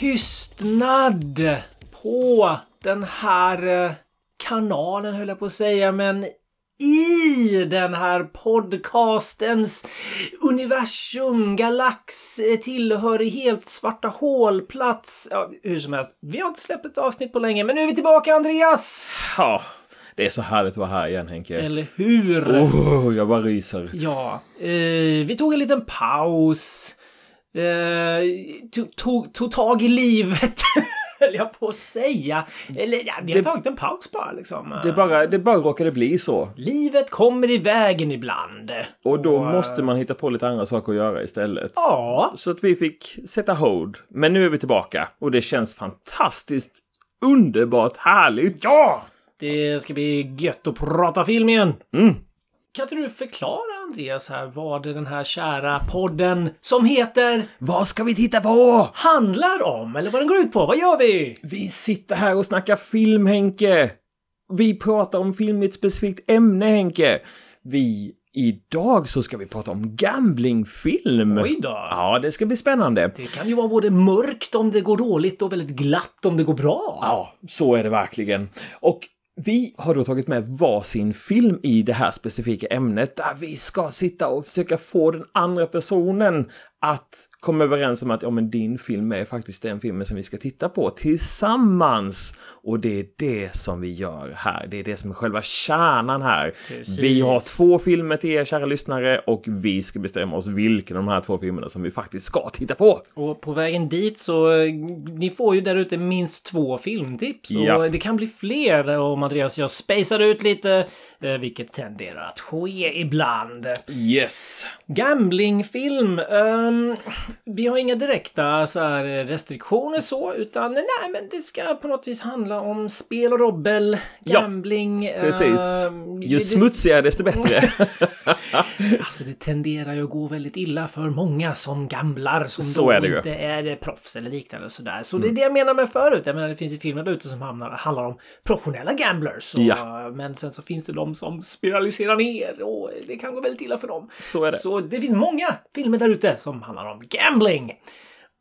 tystnad på den här eh, kanalen höll jag på att säga, men i den här podcastens universum, galax, eh, tillhörighet, svarta hålplats. Ja, hur som helst, vi har inte släppt ett avsnitt på länge, men nu är vi tillbaka Andreas! Ja, det är så härligt att vara här igen Henke. Eller hur? Oh, jag bara ryser. Ja, eh, vi tog en liten paus. Eh, tog, tog, tog tag i livet, höll jag på att säga. Eller ja, vi har Det- tagit en paus bara liksom. Det bara, det bara råkade bli så. Livet kommer i vägen ibland. Och då Och, eh, måste man hitta på lite andra saker att göra istället. Ja, Så att vi fick sätta hold. Men nu är vi tillbaka och det känns fantastiskt underbart härligt. ja! Det ska bli gött att prata film igen. Mm. Kan inte du förklara Andreas här vad den här kära podden som heter Vad ska vi titta på? handlar om? Eller vad den går ut på? Vad gör vi? Vi sitter här och snackar film Henke. Vi pratar om film i ett specifikt ämne Henke. Vi Idag så ska vi prata om gamblingfilm. Oj då. Ja, det ska bli spännande. Det kan ju vara både mörkt om det går dåligt och väldigt glatt om det går bra. Ja, så är det verkligen. Och vi har då tagit med varsin film i det här specifika ämnet där vi ska sitta och försöka få den andra personen att komma överens om att ja, men din film är faktiskt den filmen som vi ska titta på tillsammans. Och det är det som vi gör här. Det är det som är själva kärnan här. Precis. Vi har två filmer till er kära lyssnare och vi ska bestämma oss vilken av de här två filmerna som vi faktiskt ska titta på. Och på vägen dit så ni får ju där ute minst två filmtips. Ja. Och det kan bli fler om Andreas och jag spacar ut lite, vilket tenderar att ske ibland. Yes! Gamblingfilm. ehm, vi har inga direkta så här, restriktioner så, utan nej, men det ska på något vis handla om spel och dobbel, Ja, gambling. Precis. ehm, Ju det- smutsigare desto bättre. Alltså det tenderar ju att gå väldigt illa för många som gamblar som Så är det ju. inte är proffs eller liknande sådär. Så det är det jag menar med förut. Jag menar det finns ju filmer där ute som hamnar, handlar om professionella gamblers. Och, Ja. Men sen så finns det de som spiraliserar ner och det kan gå väldigt illa för dem. Så är det. Så det finns många filmer där ute som handlar om gambling.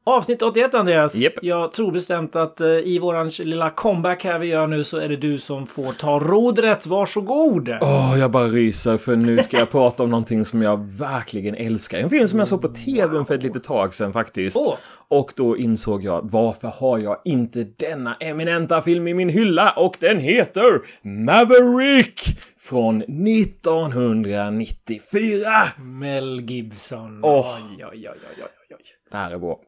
Avsnitt 81 Andreas. Japp. Jag tror bestämt att eh, i våran lilla comeback här vi gör nu så är det du som får ta rodret. Varsågod! Åh, jag bara ryser för nu ska jag prata om någonting som jag verkligen älskar. En film som jag såg på tvn för ett litet tag sedan faktiskt. Åh. Och då insåg jag, varför har jag inte denna eminenta film i min hylla? Och den heter Maverick! Från 1994! Mel Gibson. Åh. Oj, oj, oj, oj, oj. Det här är bra.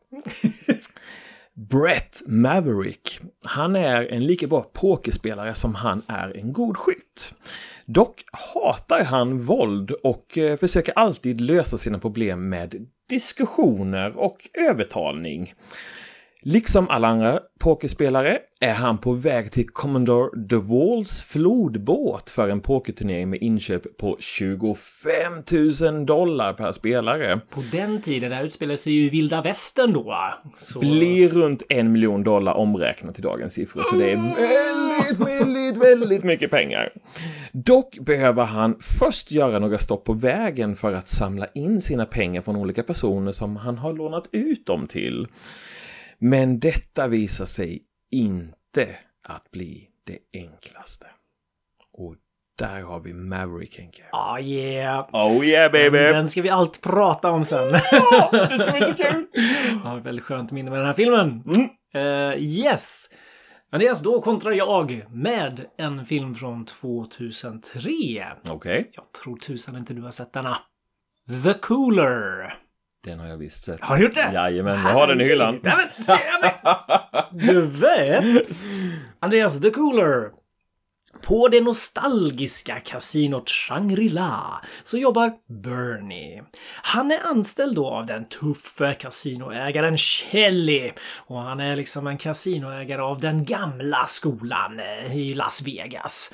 Brett Maverick, han är en lika bra pokerspelare som han är en god skytt. Dock hatar han våld och eh, försöker alltid lösa sina problem med diskussioner och övertalning. Liksom alla andra pokerspelare är han på väg till Commodore DeWalls flodbåt för en pokerturnering med inköp på 25 000 dollar per spelare. På den tiden, det här utspelar sig ju vilda västern då. Så... blir runt en miljon dollar omräknat till dagens siffror, så det är väldigt, väldigt, väldigt mycket pengar. Dock behöver han först göra några stopp på vägen för att samla in sina pengar från olika personer som han har lånat ut dem till. Men detta visar sig inte att bli det enklaste. Och där har vi Maverick, Henke. Ah, yeah. Oh yeah baby! Den ska vi allt prata om sen. Det ska bli så kul! Jag har ett väldigt skönt minne med den här filmen. Mm. Eh, yes! Andreas, då kontrar jag med en film från 2003. Okej, Jag tror tusan inte du har sett denna. The Cooler. Den har jag visst sett. Har du gjort det? Jajamän, jag har den i hyllan. Nej, men, se! Du vet! Andreas, The Cooler. På det nostalgiska kasinot Shangri-La så jobbar Bernie. Han är anställd då av den tuffe kasinoägaren Kelly och han är liksom en kasinoägare av den gamla skolan eh, i Las Vegas.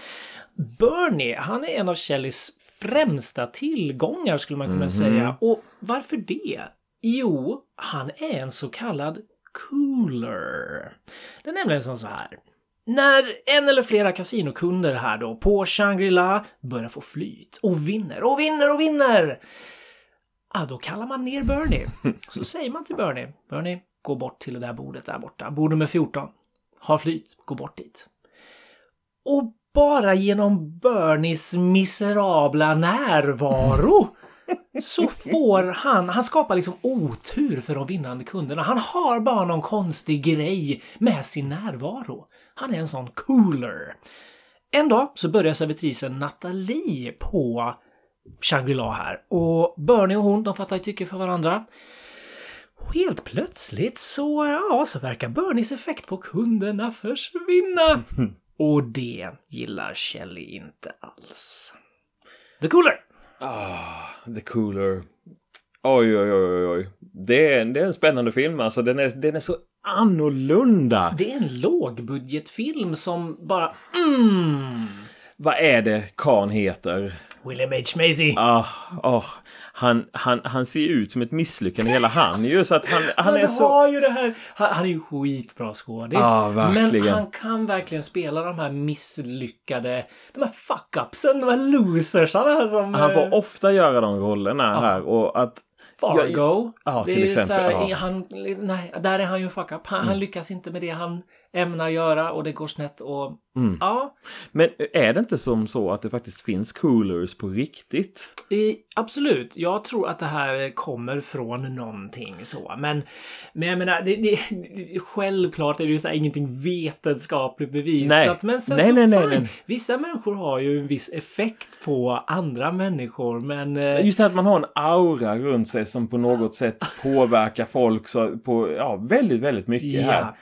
Bernie, han är en av Shelleys främsta tillgångar skulle man kunna Mhm. säga. Och varför det? Jo, han är en så kallad cooler. Det är nämligen som så här. När en eller flera kasinokunder här då på Shangri-La börjar få flyt och vinner och vinner och vinner. Ja, då kallar man ner Bernie. Så säger man till Bernie. Bernie, gå bort till det där bordet där borta. Bord nummer 14. Har flyt, gå bort dit. Och bara genom Bernies miserabla närvaro så får han, han skapar liksom otur för de vinnande kunderna. Han har bara någon konstig grej med sin närvaro. Han är en sån cooler. En dag så börjar servitrisen Nathalie på Shangri-La här och Bernie och hon de fattar ju tycke för varandra. Och helt plötsligt så, ja, så verkar Bernies effekt på kunderna försvinna. Och det gillar Shelley inte alls. The Cooler! Ah, The Cooler. Oj, oj, oj, oj. Det är, det är en spännande film alltså. Den är, den är så annorlunda. Det är en lågbudgetfilm som bara mm. Vad är det Khan heter? William H. Macy. Ah, ah, han, han, han ser ut som ett misslyckande hela han ju så att han, han Han, är så... har ju det här. Han, han är ju skitbra skådis. Ja, verkligen. Men han kan verkligen spela de här misslyckade, de här fuck-upsen, de här losersarna som... Han eh, får ofta göra de rollerna här och att... Fargo. Ja, det till exempel, här, ja. Mm. han, nej, där är han ju en fuck-up. Han, han lyckas inte med det han ämnar göra och det går snett och... Mm. Ja, Men är det inte som så att det faktiskt finns coolers på riktigt? i, absolut. Jag tror att det här kommer från någonting så. Men, men jag menar, det, det, det, självklart är det ju så här, ingenting vetenskapligt bevisat. Nej. Men sen Nej, så nej, nej, fine. nej. Vissa människor har ju en viss effekt på andra människor. Men... eh, Just det här att man har en aura runt sig som på något sätt påverkar folk så på, ja, väldigt, väldigt mycket här. Ja. Eh,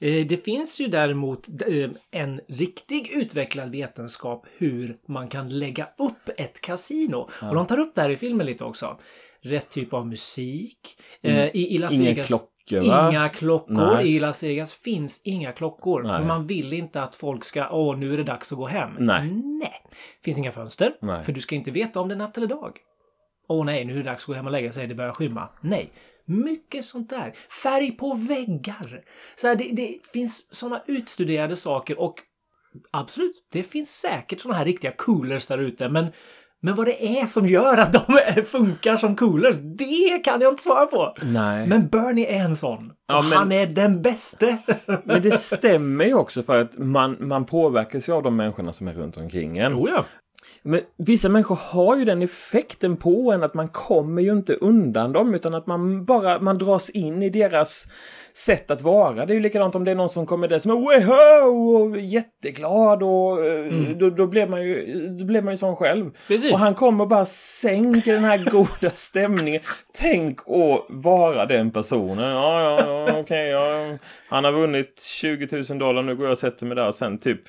Det finns ju däremot eh, en riktig utvecklad vetenskap hur man kan lägga upp ett kasino. Och de tar upp det här i filmen lite också. Rätt typ av musik. Eh, I, i Las Inga Vegas. klockor, va? Inga klockor. Nej. I Las Vegas finns inga klockor. För Nej. man vill inte att folk ska, åh nu är det dags att gå hem. Nej. Nej. Finns inga fönster. Nej. För du ska inte veta om det är natt eller dag. Åh nej, nu är det dags att gå hem och lägga sig, det börjar skymma. Nej. Mycket sånt där. Färg på väggar. Så här, det, det finns såna utstuderade saker och absolut, det finns säkert såna här riktiga coolers där ute, men men vad det är som gör att de funkar som coolers, det kan jag inte svara på. Nej. Men Bernie är en sån. Ja, men- Han är den bäste. Men det stämmer ju också för att man, man påverkas ju av de människorna som är runt omkring en. oh ja. Men vissa människor har ju den effekten på en att man kommer ju inte undan dem utan att man bara man dras in i deras sätt att vara. Det är ju likadant om det är någon som kommer där som är och jätteglad och eh, då, då blir man ju då blir man ju sån själv. Precis. Och han kommer bara sänker den här goda stämningen. Tänk att vara den personen. Ja, ja, ja okej. ja. Han har vunnit 20 000 dollar. Nu går jag och sätter mig där och sen typ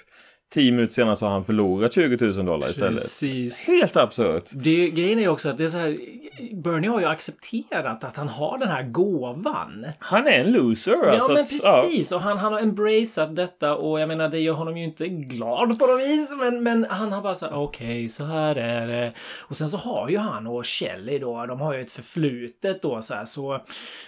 10 minuter senare så har han förlorat 20 000 dollar istället. Precis. Helt absurt. Det, grejen är ju också att det är så här, Bernie har ju accepterat att han har den här gåvan. Han är en loser. Ja alltså men att- ja. precis och han, han har embraceat detta och jag menar det gör honom ju inte glad på något vis men, men han har bara sagt okej så här är det. Och sen så har ju han och Shelley då, de har ju ett förflutet då så här så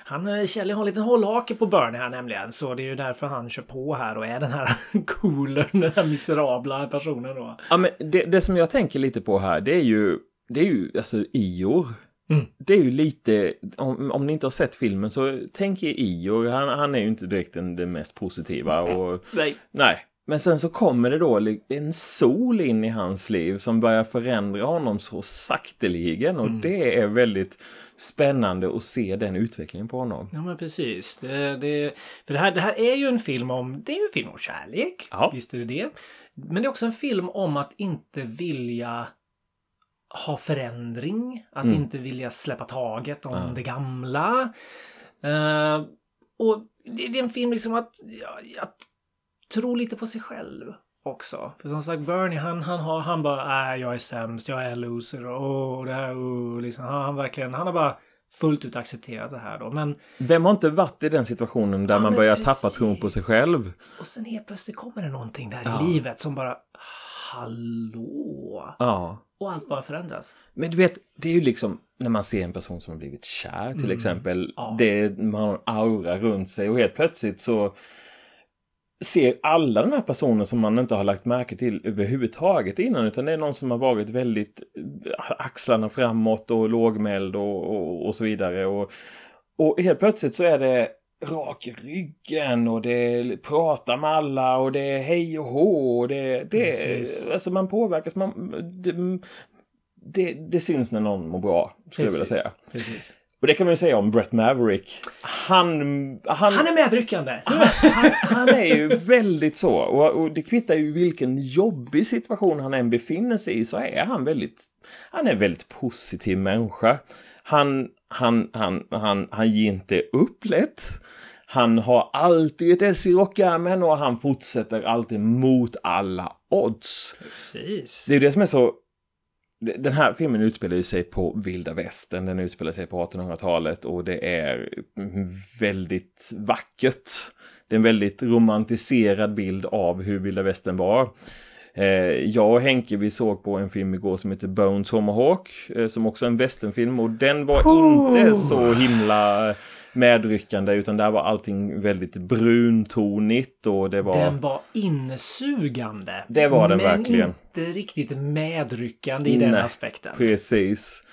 han, eh, Shelley har en liten hållhake på Bernie här nämligen så det är ju därför han kör på här och är den här coolern, den här miserabla personen då. Ja, men det, det som jag tänker lite på här, det är ju, det är ju alltså Ior. Mm. Det är ju lite, om, om ni inte har sett filmen så tänk er Ior, han, han är ju inte direkt den, den mest positiva och Nej. nej. Men sen så kommer det då en sol in i hans liv som börjar förändra honom så sakteligen och det är väldigt spännande att se den utvecklingen på honom. Ja men precis. Det, det, för det här, det här är ju en film om, det är ju en film om kärlek. Ja. Visst är det det. Men det är också en film om att inte vilja ha förändring. Att Mm. inte vilja släppa taget om Ja. det gamla. Eh, och det, det är en film liksom att, att tro lite på sig själv också. För som sagt Bernie han, han har, han bara, äh, jag är sämst, jag är loser och det här, oh, liksom. Han, han verkligen, han har bara fullt ut accepterat det här då. Men Vem har inte varit i den situationen där Ja, man börjar precis. tappa tron på sig själv? Och sen helt plötsligt kommer det någonting där Ja. i livet som bara hallå? Ja. Och allt bara förändras. Men du vet, det är ju liksom när man ser en person som har blivit kär till exempel. Mm. Ja. Det, man har en aura runt sig och helt plötsligt så ser alla den här personen som man inte har lagt märke till överhuvudtaget innan utan det är någon som har varit väldigt eh, axlarna framåt och lågmäld och, och, och så vidare. Och, och helt plötsligt så är det rak i ryggen och det pratar med alla och det är hej och hå och det, det Precis. alltså man påverkas, man, det, det, det syns när någon mår bra, skulle jag vilja Precis. säga. Precis. Och det kan man ju säga om Brett Maverick. Han, han, Han är medryckande! han, han, han är ju väldigt så. Och, och det kvittar ju vilken jobbig situation han än befinner sig i så är han väldigt, han är en väldigt positiv människa. Han, han, han, han, han ger inte upp lätt. Han har alltid ett S i rockärmen och han fortsätter alltid mot alla odds. Precis. Det är det som är så... Den här filmen utspelar sig på vilda västern. Den utspelar sig på 1800-talet och det är väldigt vackert. Det är en väldigt romantiserad bild av hur vilda västern var. Eh, jag och Henke vi såg på en film igår som heter Bone Tomahawk eh, som också är en westernfilm och den var inte så himla medryckande utan där var allting väldigt bruntonigt och det var... Den var insugande. Det var den men verkligen. inte riktigt medryckande i den Nej, aspekten. Precis.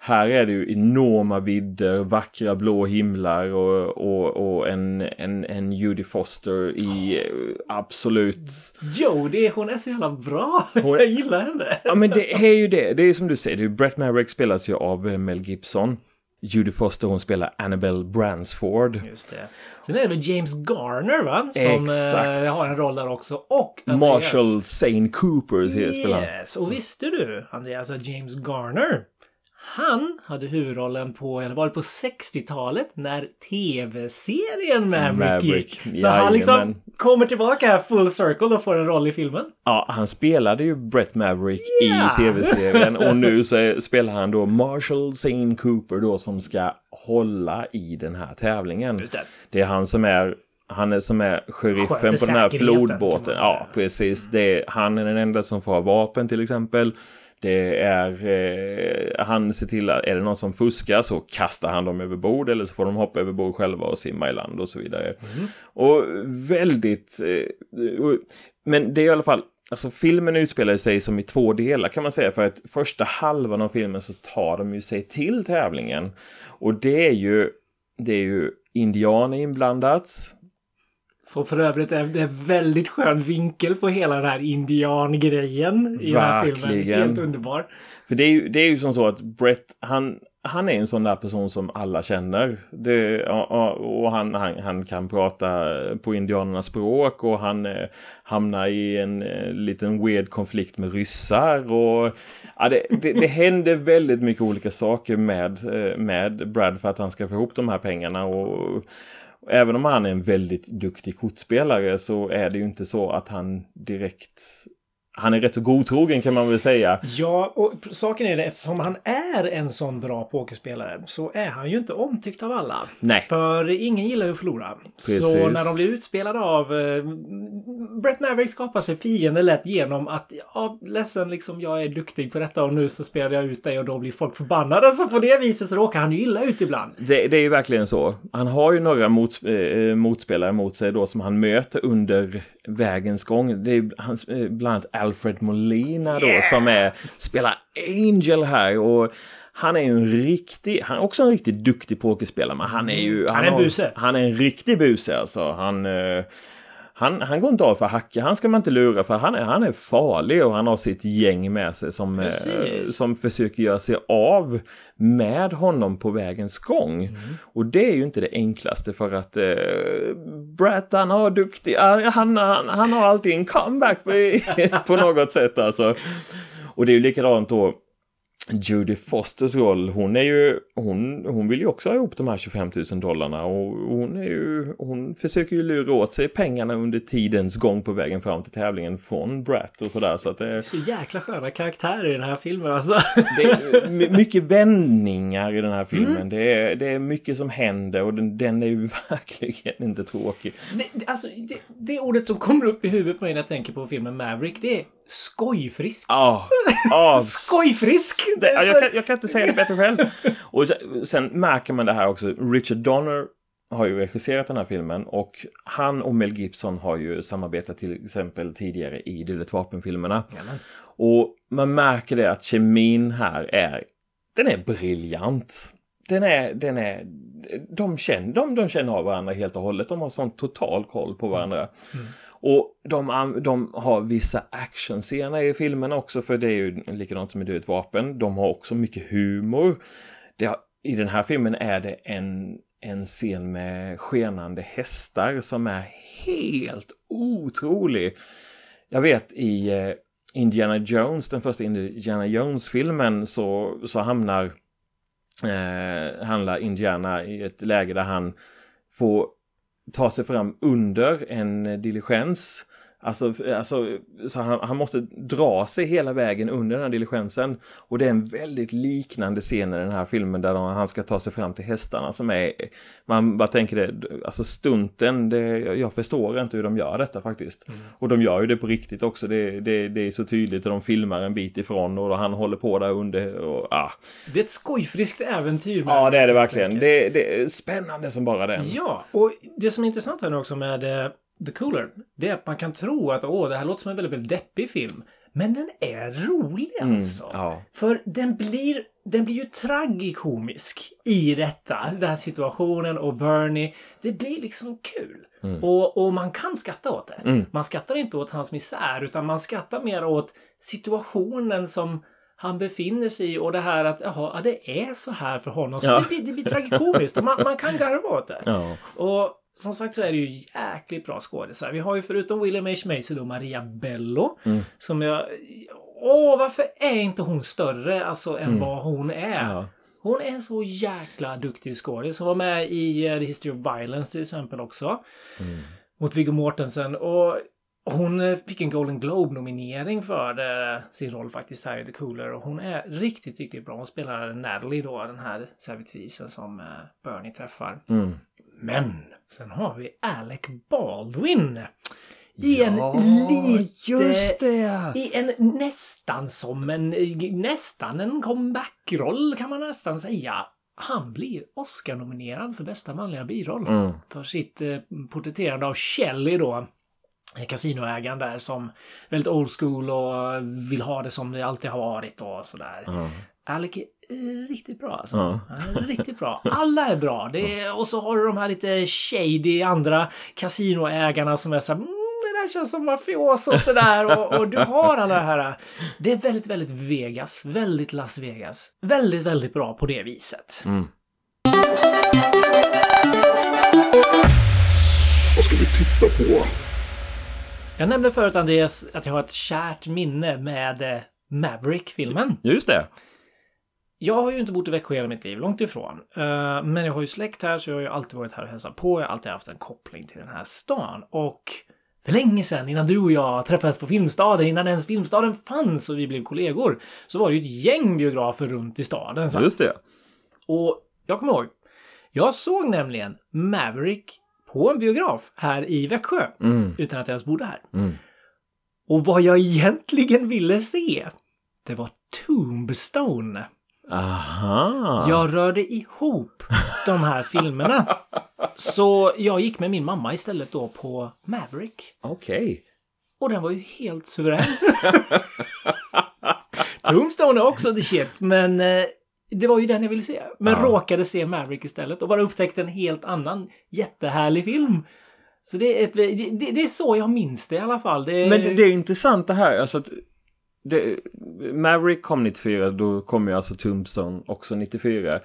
Här är det ju enorma vidder, vackra blå himlar och, och, och en, en, en Judy Foster i eh, absolut... Jo, det är, hon är så jävla bra. Hon- Jag gillar henne. Ja men det är ju det. Det är som du säger, Brett Maverick spelas ju av eh, Mel Gibson. Judy Foster hon spelar Annabelle Bransford. Just det. Sen är det väl James Garner va? Som Exakt. eh, har en roll där också. Och Andreas. Marshall Zane Cooper spelar han. Yes, och visste du Andreas att James Garner han hade huvudrollen på, var det på 60-talet när tv-serien Maverick, Maverick, gick. Så han liksom kommer tillbaka här full circle och får en roll i filmen. Ja, han spelade ju Brett Maverick Ja. i tv-serien och nu så spelar han då Marshall Zane Cooper då som ska hålla i den här tävlingen. Det. Det är han som är han är som är sheriffen på den här flodbåten. Ja, precis. Det är, han är den enda som får ha vapen till exempel. Det är, eh, han ser till att är det någon som fuskar så kastar han dem över bord eller så får de hoppa över bord själva och simma i land och så vidare. Och väldigt, eh, och- men det är i alla fall, alltså filmen utspelar sig som i två delar kan man säga för att första halvan av filmen så tar de ju sig till tävlingen. Och det är ju, det är ju indianer inblandat. Så för övrigt är det en väldigt skön vinkel på hela den här indiangrejen i den här filmen. Verkligen. Helt underbar. För det är ju, det är ju som så att Brett, han, han är en sån där person som alla känner. Det, ja, och han, han, han kan prata på indianernas språk och han eh, hamnar i en eh, liten weird konflikt med ryssar. Och, ja, det, det, det händer väldigt mycket olika saker med, eh, med Brad för att han ska få ihop de här pengarna. Och, Även om han är en väldigt duktig kortspelare så är det ju inte så att han direkt... Han är rätt så godtrogen kan man väl säga. Ja, och saken är det eftersom han är en sån bra pokerspelare så är han ju inte omtyckt av alla. Nej. För ingen gillar ju att förlora. Precis. Så när de blir utspelade av... Eh, Brett Maverick skapar sig fiender lätt genom att ja, ledsen liksom jag är duktig på detta och nu så spelar jag ut dig och då blir folk förbannade. Så på det viset så råkar han ju illa ut ibland. Det, det är ju verkligen så. Han har ju några mot, eh, motspelare mot sig då som han möter under vägens gång. Det är eh, bland annat Alfred Molina då som är, spelar Angel här och han är ju en riktig, han är också en riktigt duktig pokerspelare men han är ju... Han är en har- buse. Han är en riktig buse alltså. Han... Eh, han, han går inte av för hacka, han ska man inte lura för han är, han är farlig och han har sitt gäng med sig som, eh, som försöker göra sig av med honom på vägens gång. Och det är ju inte det enklaste för att eh, Brett han har duktig, han, han, han har alltid en comeback på, på något sätt alltså. Och det är ju likadant då Judy Fosters roll, hon är ju, hon, hon vill ju också ha ihop de här 25 000 dollarna och hon är ju, hon försöker ju lura åt sig pengarna under tidens gång på vägen fram till tävlingen från Bratt och sådär så att det, Så jäkla sköna karaktärer i den här filmen alltså. det är my- mycket vändningar i den här filmen. Det, är, det är mycket som händer och den, den är ju verkligen inte tråkig. Det, det- alltså, det, det ordet som kommer upp i huvudet på mig när jag tänker på filmen Maverick, det är skojfrisk. Ja, ja. Skojfrisk! Det, ja, jag, kan, jag kan inte säga det bättre själv. Och sen, märker man det här också. Richard Donner har ju regisserat den här filmen och han och Mel Gibson har ju samarbetat till exempel tidigare i Dödligt vapen-filmerna. Och man märker det att kemin här är, den är briljant. Den är, den är, de känner, de, de känner av varandra helt och hållet. De har sån total koll på varandra. Och de, de har vissa actionscener i filmen också, för det är ju likadant som i Du ett vapen. De har också mycket humor. Det har, I den här filmen är det en, en scen med skenande hästar som är helt otrolig. Jag vet i eh, Indiana Jones, den första Indiana Jones-filmen, så, så hamnar eh, handlar Indiana i ett läge där han får ta sig fram under en eh, diligens. Alltså, alltså så han, han måste dra sig hela vägen under den här diligensen. Och det är en väldigt liknande scen i den här filmen där de, han ska ta sig fram till hästarna som är... Man bara tänker det, alltså stunten, det, jag förstår inte hur de gör detta faktiskt. Och de gör ju det på riktigt också, det, det, det är så tydligt och de filmar en bit ifrån och han håller på där under och ah. Det är ett skojfriskt äventyr. Ja, det är det verkligen. Det, det är spännande som bara den. Ja, och det som är intressant här nu också med eh, The Cooler, det är att man kan tro att åh, det här låter som en väldigt, väldigt deppig film. Men den är rolig alltså. Mm, ja. För den blir, den blir ju tragikomisk i detta. Den här situationen och Bernie. Det blir liksom kul. Och, och man kan skratta åt det. Mm. Man skrattar inte åt hans misär utan man skrattar mer åt situationen som han befinner sig i och det här att jaha, ja, det är så här för honom. Så Ja. det, blir, det blir tragikomiskt och man, man kan garva åt det. Ja. Och som sagt så är det ju jäkligt bra skådisar. Vi har ju förutom William H. Macy då Maria Bello. Mm. Som jag... Åh, varför är inte hon större alltså än vad hon är? Mm. Ja. Hon är så jäkla duktig skådis. Hon var med i eh, The History of Violence till exempel också. Mm. Mot Viggo Mortensen. Och hon eh, fick en Golden Globe-nominering för det, sin roll faktiskt här i The Cooler. Och hon är riktigt, riktigt bra. Hon spelar Natalie då, den här servitrisen som eh, Bernie träffar. Mm. Men sen har vi Alec Baldwin. I en Ja, lite... just det. I en nästan som en... Nästan en comeback-roll kan man nästan säga. Han blir Oscar-nominerad för bästa manliga biroll. Mm. För sitt eh, porträtterande av Shelley då. eh, Kasinoägaren där som väldigt old school och vill ha det som det alltid har varit och sådär. Ja. Alec är riktigt bra alltså. Ja. Riktigt bra. Alla är bra. Det är, och så har du de här lite shady andra kasinoägarna som är så här, mm, det där känns som mafiosos det där. Och, och du har alla det här. Det är väldigt, väldigt Vegas. Väldigt Las Vegas. Väldigt, väldigt bra på det viset. Mm. Vad ska vi titta på? Jag nämnde förut Andreas att jag har ett kärt minne med eh, Maverick-filmen. Just det. Jag har ju inte bott i Växjö hela mitt liv, långt ifrån. Eh, men jag har ju släkt här så jag har ju alltid varit här och hälsat på. Jag har alltid haft en koppling till den här stan. Och för länge sedan, innan du och jag träffades på Filmstaden, innan ens Filmstaden fanns och vi blev kollegor, så var det ju ett gäng biografer runt i staden. Så. Just det. Och jag kommer ihåg, jag såg nämligen Maverick på en biograf här i Växjö, Mm. utan att jag ens bodde här. Mm. Och vad jag egentligen ville se, det var Tombstone. Aha. Jag rörde ihop de här filmerna. Så jag gick med min mamma istället då på Maverick. Okej. Och den var ju helt suverän. Tombstone är också the shit, men eh, det var ju den jag ville se. Men Ja. råkade se Maverick istället och bara upptäckte en helt annan jättehärlig film. Så det är, ett, det, det, är så jag minns det i alla fall. Det, Men det, det är intressant det här. Alltså att det, Maverick kom 94, då kom ju alltså Tombstone också 94.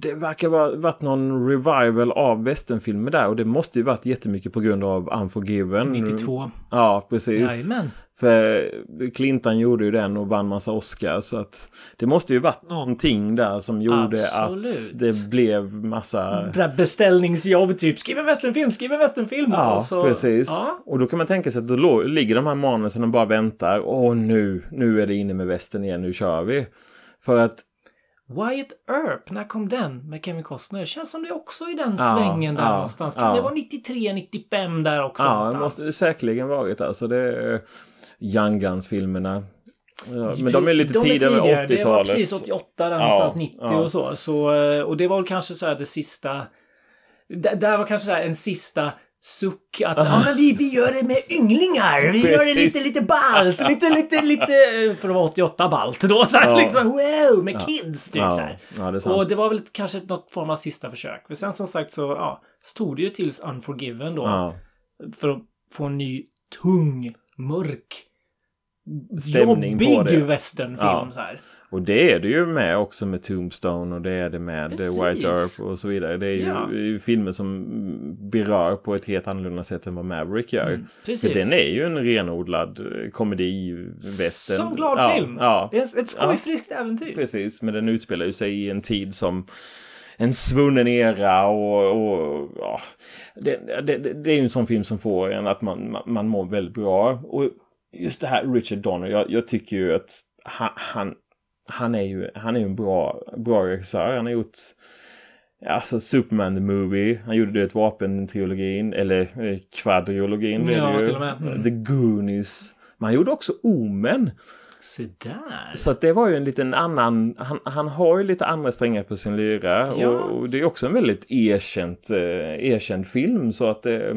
Det verkar vara varit någon revival av westernfilmer där och det måste ju varit jättemycket på grund av Unforgiven. 92. Ja, precis. Jajamän. För Clinton gjorde ju den och vann massa Oscar så att det måste ju varit någonting där som gjorde Absolut. att det blev massa... Beställningsjobb, typ skriv en westernfilm, skriv en westernfilm. Ja, så- precis. Ja, Och då kan man tänka sig att då ligger de här manusen och bara väntar. Åh, nu, nu är det inne med västern igen, nu kör vi. För att Wyatt Earp, när kom den med Kevin Costner? Känns som det också i den Ja, svängen där ja, någonstans. Kan ja. det vara 93, 95 där också Ja, det någonstans? måste det säkert varit alltså. Det är Young Guns-filmerna. Ja, men de är lite de är tidigare tidigare. med Det var 80-talet. precis 88 där någonstans, 90 ja. och så. så. eh, Och det var väl kanske så här det sista... Det där var kanske så här en sista suck att ja, men vi, vi gör det med ynglingar. Vi gör det lite, lite balt. Lite, lite, lite... För det var 88 balt då. Så här, Ja. liksom wow, med kids typ så Ja, här. ja, det. Och det var väl kanske något form av sista försök. För sen som sagt så, ja, så tog det ju tills Unforgiven då. Ja. För att få en ny tung, mörk, Stämning jobbig westernfilm Ja. så här. Och det är det ju med också med Tombstone och det är det med Precis. White Earp och så vidare. Det är ju Ja. filmer som berör på ett helt annorlunda sätt än vad Maverick gör. Mm, precis. För den är ju en renodlad eh, komedi-västern. Som glad ja, film. Ja, Ett, ett skojfriskt äventyr. precis. Men den utspelar ju sig i en tid som en svunnen era och, och ja, det, det, det det är ju en sån film som får en att man, man, man mår väldigt bra. Och just det här Richard Donner, jag, jag tycker ju att han, han, han är ju han är ju en bra, bra regissör. Han har gjort Alltså Superman the Movie, han gjorde det ett vapen-trilogin, eller eh, kvadriologin blev Ja, det ju. till och med. Mm. The Goonies. Men han gjorde också Omen. Se där. Så att det var ju en liten annan, han, han har ju lite andra strängar på sin lyra. Ja. Och, och det är också en väldigt erkänt, eh, erkänd film så att eh,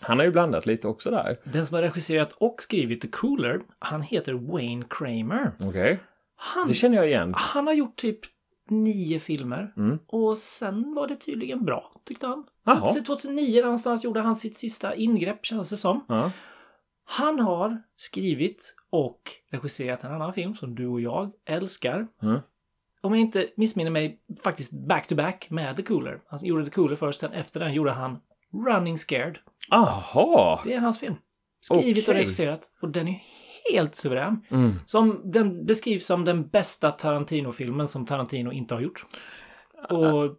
han har ju blandat lite också där. Den som har regisserat och skrivit The Cooler, han heter Wayne Kramer. Okej, Han, det känner jag igen. han har gjort typ nio filmer. Mm. Och sen var det tydligen bra, tyckte han. Jaha. 2009 någonstans gjorde han sitt sista ingrepp, känns det som. Ja. Han har skrivit och regisserat en annan film som du och jag älskar. Mm. Om jag inte missminner mig, faktiskt back-to-back med The Cooler. Han gjorde The Cooler först, sen efter den gjorde han Running Scared. Aha! Det är hans film. Skrivit och Okej. regisserat. Och den är helt suverän. Mm. Som den beskrivs som den bästa Tarantino-filmen som Tarantino inte har gjort. Och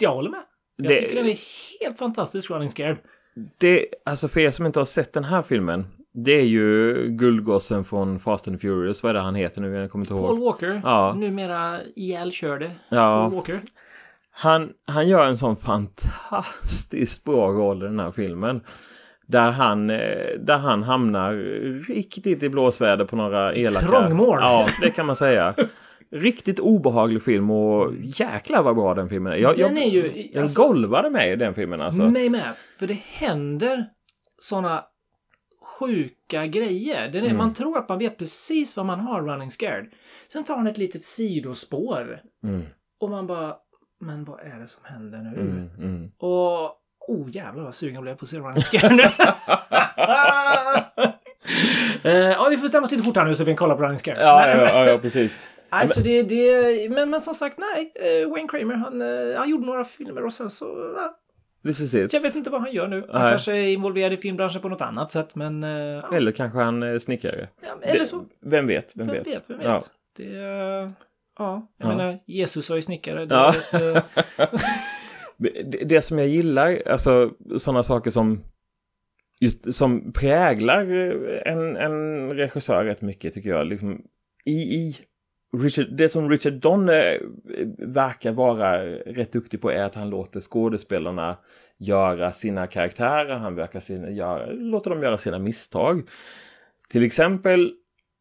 jag håller med. Jag Det- tycker den är helt fantastisk, Running Scared. Det, alltså för er som inte har sett den här filmen. Det är ju guldgossen från Fast and Furious. Vad är det han heter nu? Jag kommer inte Paul ihåg. Walker, Ja. numera ihjälkörde Ja. Paul Walker. Han, han gör en sån fantastiskt bra roll i den här filmen. Där han, eh, där han hamnar riktigt i blåsväder på några elaka... trångmål. Ja, det kan man säga. Riktigt obehaglig film och jäklar vad bra den filmen är. Jag, Den jag, är ju... Den Alltså, golvade mig i den filmen alltså. mig med. För det händer såna sjuka grejer. Den är, Mm. Man tror att man vet precis vad man har Running Scared. Sen tar han ett litet sidospår. Mm, Och man bara... Men vad är det som händer nu? mm, mm. Och... Oh jävlar vad sugen jag blev på att Running Scared nu. Eh, ja, vi får bestämma oss lite fort här nu så vi kan kolla på Running Scared. Ja, Nej, ja, ja, ja, precis. Alltså det, det, men, men som sagt, nej. Eh, Wayne Kramer, han, eh, han gjorde några filmer och sen så... ja, This is it. jag vet inte vad han gör nu. Han Nej. kanske är involverad i filmbranschen på något annat sätt, men... ja, Eller kanske han är snickare. eller så. Vem vet? Vem, Vem vet? vet, vem vet. Ja. Det, ja, jag Ja. menar, Jesus var ju snickare. Det Ja. Det, som jag gillar, alltså sådana saker som just, som präglar eh, en, en regissör rätt mycket tycker jag. Liksom, i, i Richard, det som Richard Donner eh, verkar vara rätt duktig på är att han låter skådespelarna göra sina karaktärer, han verkar sina, göra, låter dem göra sina misstag. Till exempel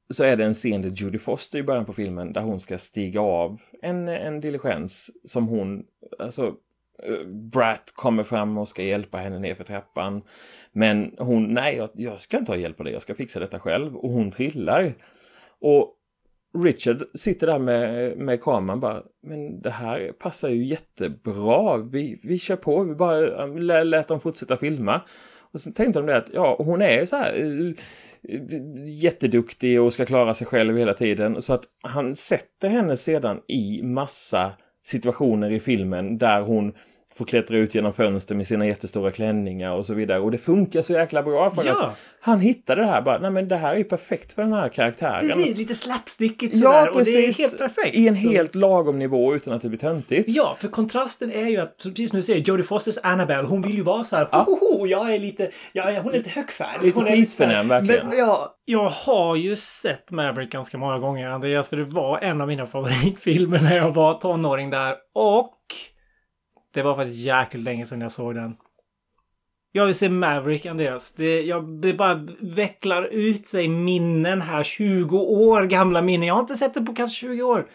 så är det en scen där Judy Foster i början på filmen där hon ska stiga av en, en diligens som hon, alltså Eh, Brat kommer fram och ska hjälpa henne ner för trappan. Men hon, nej jag, jag ska inte ha hjälp av dig, jag ska fixa detta själv. Och hon trillar. Och Richard sitter där med, med kameran bara, men det här passar ju jättebra. Vi, vi kör på, vi bara eh, lät, lät dem fortsätta filma. Och sen tänkte de det att, ja, hon är ju så här eh, jätteduktig och ska klara sig själv hela tiden. Så att han sätter henne sedan i massa situationer i filmen där hon får klättra ut genom fönster med sina jättestora klänningar och så vidare. Och det funkar så jäkla bra för Ja. att han hittade det här bara, nej men det här är ju perfekt för den här karaktären. Precis, lite slapstickigt sådär. Ja, Och det är precis. helt perfekt. I en helt lagom nivå utan att det blir töntigt. Ja, för kontrasten är ju att, precis som du säger, Jodie Fosters Annabelle, hon vill ju vara så här, Ja. Hohoho, jag är lite, jag är, hon är lite högfärdig. Lite skitförnäm, verkligen. Men, ja, jag har ju sett Maverick ganska många gånger, Andreas, för det var en av mina favoritfilmer när jag var tonåring där. Och det var faktiskt jäkligt länge sedan jag såg den. Jag vill se Maverick, Andreas. Det, jag, det bara vecklar ut sig minnen här. 20 år gamla minnen. Jag har inte sett den på kanske 20 år.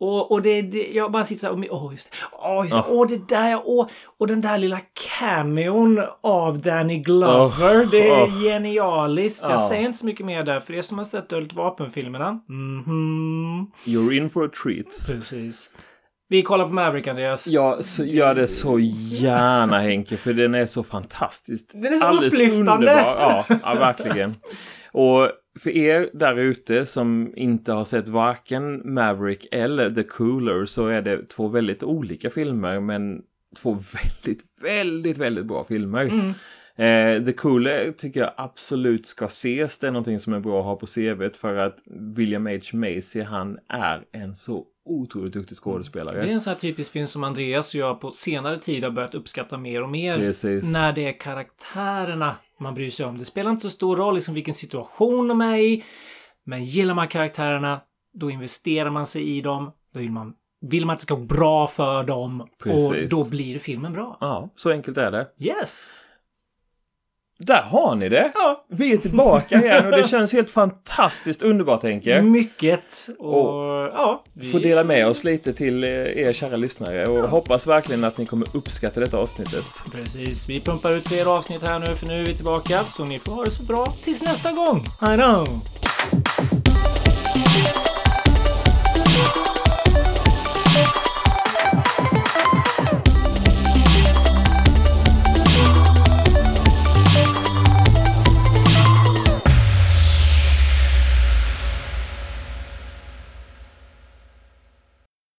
Och, och det, det, jag bara sitter så här och mi- åh just det. Åh, just det. Åh, det där, åh. Och den där lilla cameon av Danny Glover. Det är genialiskt. Jag Ja. säger inte så mycket mer där. För er som har sett Dödligt vapen-filmerna. Mhm. You're in for a treat. Precis. Vi kollar på Maverick, Andreas. Ja, så gör det så gärna Henke, för den är så fantastisk. Den är så upplyftande. underbar. Ja, ja, verkligen. Och för er där ute som inte har sett varken Maverick eller The Cooler så är det två väldigt olika filmer, men två väldigt, väldigt, väldigt bra filmer. Mm. Eh, The Cooler tycker jag absolut ska ses. Det är någonting som är bra att ha på CVt för att William H. Macy, han är en så otroligt duktig skådespelare. Det är en sån här typisk film som Andreas och jag på senare tid har börjat uppskatta mer och mer. Precis. När det är karaktärerna man bryr sig om. Det spelar inte så stor roll liksom vilken situation de är i. Men gillar man karaktärerna, då investerar man sig i dem. Då vill man, vill man att det ska gå bra för dem. Precis. Och då blir filmen bra. Ja, så enkelt är det. Yes! Där har ni det! Ja. Vi är tillbaka igen och det känns helt fantastiskt underbart Henke. Mycket. Och, ja. Vi, Får dela med oss lite till eh, er kära lyssnare och hoppas verkligen att ni kommer uppskatta detta avsnittet. Precis. Vi pumpar ut fler avsnitt här nu för nu är vi tillbaka. Så ni får ha det så bra tills nästa gång. Hej då!